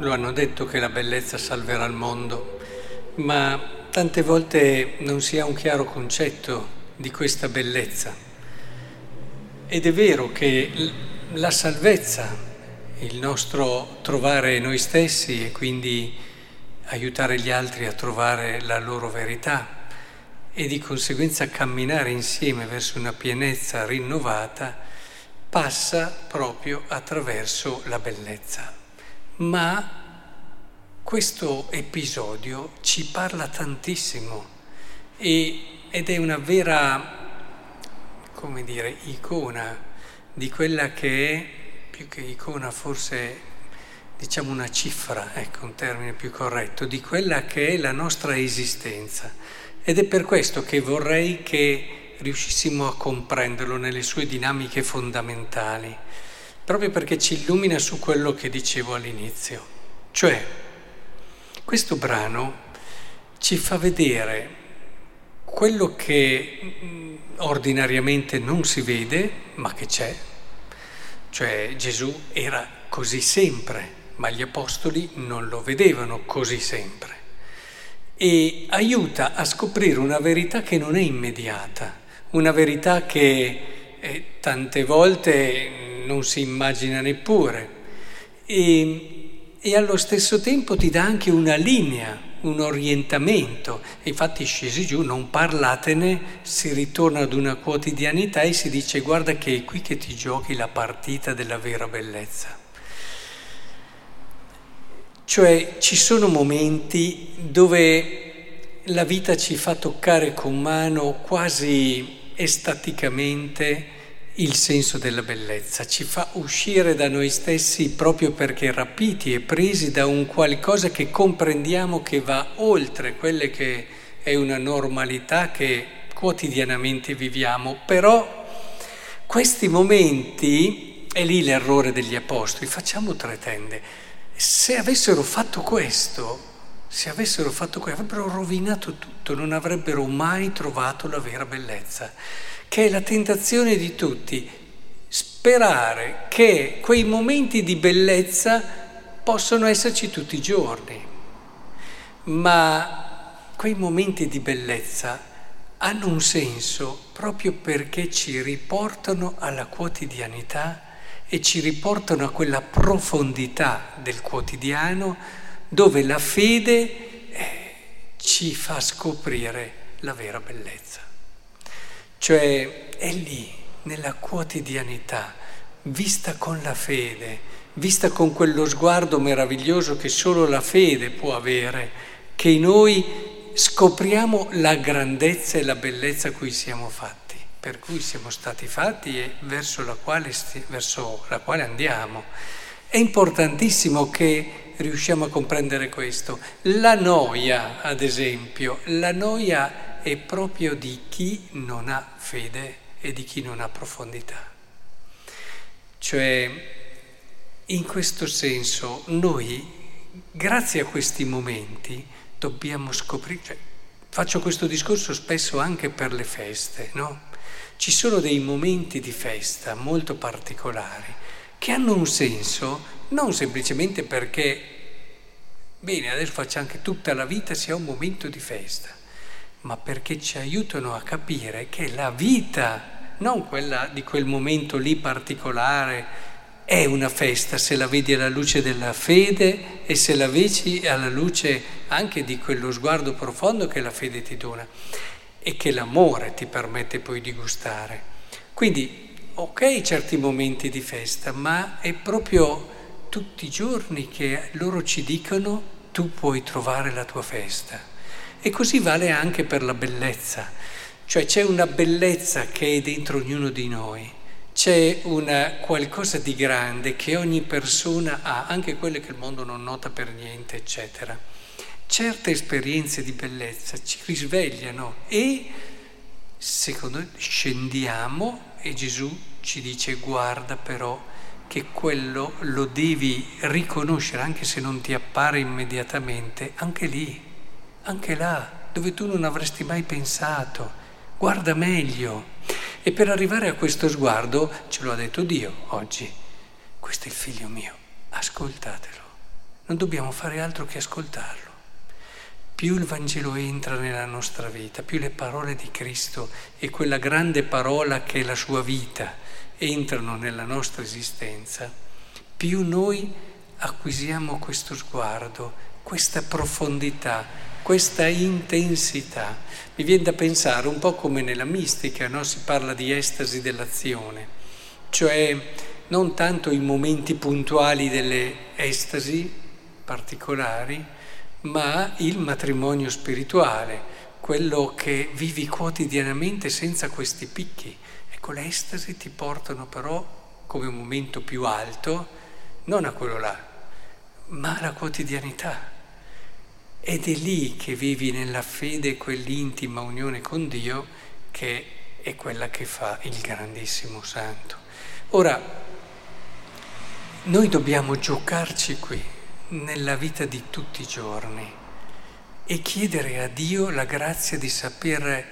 lo hanno detto che la bellezza salverà il mondo, ma tante volte non si ha un chiaro concetto di questa bellezza. Ed è vero che la salvezza, il nostro trovare noi stessi e quindi aiutare gli altri a trovare la loro verità e di conseguenza camminare insieme verso una pienezza rinnovata, passa proprio attraverso la bellezza. Ma questo episodio ci parla tantissimo e, ed è una vera, come dire, icona di quella che è, più che icona forse diciamo una cifra, ecco un termine più corretto, di quella che è la nostra esistenza. Ed è per questo che vorrei che riuscissimo a comprenderlo nelle sue dinamiche fondamentali, proprio perché ci illumina su quello che dicevo all'inizio. Cioè, questo brano ci fa vedere quello che mm, ordinariamente non si vede, ma che c'è. Cioè Gesù era così sempre, ma gli apostoli non lo vedevano così sempre e aiuta a scoprire una verità che non è immediata, una verità che eh, tante volte non si immagina neppure e, e allo stesso tempo ti dà anche una linea, un orientamento. Infatti scesi giù, non parlatene, si ritorna ad una quotidianità e si dice guarda che è qui che ti giochi la partita della vera bellezza. Cioè ci sono momenti dove la vita ci fa toccare con mano quasi estaticamente il senso della bellezza, ci fa uscire da noi stessi proprio perché rapiti e presi da un qualcosa che comprendiamo che va oltre quelle che è una normalità che quotidianamente viviamo. Però questi momenti, è lì l'errore degli apostoli, facciamo tre tende se avessero fatto questo, se avessero fatto questo, avrebbero rovinato tutto, non avrebbero mai trovato la vera bellezza, che è la tentazione di tutti, sperare che quei momenti di bellezza possono esserci tutti i giorni, ma quei momenti di bellezza hanno un senso proprio perché ci riportano alla quotidianità e ci riportano a quella profondità del quotidiano dove la fede eh, ci fa scoprire la vera bellezza. Cioè è lì, nella quotidianità, vista con la fede, vista con quello sguardo meraviglioso che solo la fede può avere, che noi scopriamo la grandezza e la bellezza a cui siamo fatti per cui siamo stati fatti e verso la quale, verso la quale andiamo. È importantissimo che riusciamo a comprendere questo. La noia, ad esempio, la noia è proprio di chi non ha fede e di chi non ha profondità. Cioè, in questo senso, noi, grazie a questi momenti, dobbiamo scoprire, cioè, faccio questo discorso spesso anche per le feste, no? ci sono dei momenti di festa molto particolari che hanno un senso non semplicemente perché, bene, adesso facciamo anche tutta la vita sia un momento di festa, ma perché ci aiutano a capire che la vita, non quella di quel momento lì particolare, è una festa se la vedi alla luce della fede e se la vedi alla luce anche di quello sguardo profondo che la fede ti dona e che l'amore ti permette poi di gustare. Quindi, ok, certi momenti di festa, ma è proprio tutti i giorni che loro ci dicono tu puoi trovare la tua festa. E così vale anche per la bellezza, cioè c'è una bellezza che è dentro ognuno di noi, c'è una qualcosa di grande che ogni persona ha, anche quelle che il mondo non nota per niente, eccetera. Certe esperienze di bellezza ci risvegliano e secondo noi scendiamo e Gesù ci dice guarda però che quello lo devi riconoscere anche se non ti appare immediatamente, anche lì, anche là, dove tu non avresti mai pensato. Guarda meglio. E per arrivare a questo sguardo, ce lo ha detto Dio oggi, questo è il figlio mio, ascoltatelo. non dobbiamo fare altro che ascoltarlo. Più il Vangelo entra nella nostra vita, più le parole di Cristo e quella grande parola che è la sua vita entrano nella nostra esistenza, più noi acquisiamo questo sguardo, questa profondità, questa intensità. Mi viene da pensare un po' come nella mistica, no? si parla di estasi dell'azione, cioè non tanto i momenti puntuali delle estasi particolari, ma il matrimonio spirituale, quello che vivi quotidianamente senza questi picchi. Ecco, le estasi ti portano però come un momento più alto, non a quello là, ma alla quotidianità. Ed è lì che vivi nella fede quell'intima unione con Dio che è quella che fa il grandissimo santo. Ora, noi dobbiamo giocarci qui, nella vita di tutti i giorni, e chiedere a Dio la grazia di saper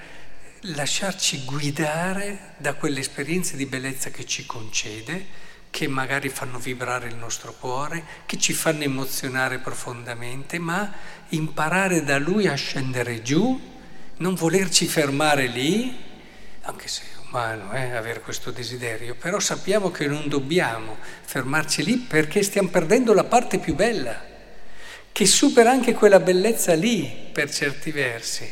lasciarci guidare da quelle esperienze di bellezza che ci concede, che magari fanno vibrare il nostro cuore, che ci fanno emozionare profondamente, ma imparare da Lui a scendere giù, non volerci fermare lì, anche se umano eh, avere questo desiderio, però sappiamo che non dobbiamo fermarci lì perché stiamo perdendo la parte più bella, che supera anche quella bellezza lì per certi versi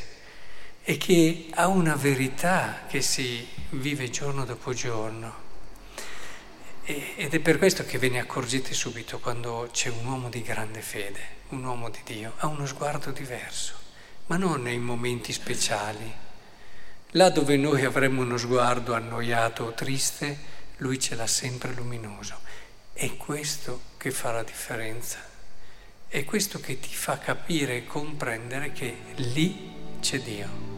e che ha una verità che si vive giorno dopo giorno. Ed è per questo che ve ne accorgete subito quando c'è un uomo di grande fede, un uomo di Dio, ha uno sguardo diverso, ma non nei momenti speciali Là dove noi avremmo uno sguardo annoiato o triste, lui ce l'ha sempre luminoso. È questo che fa la differenza. È questo che ti fa capire e comprendere che lì c'è Dio.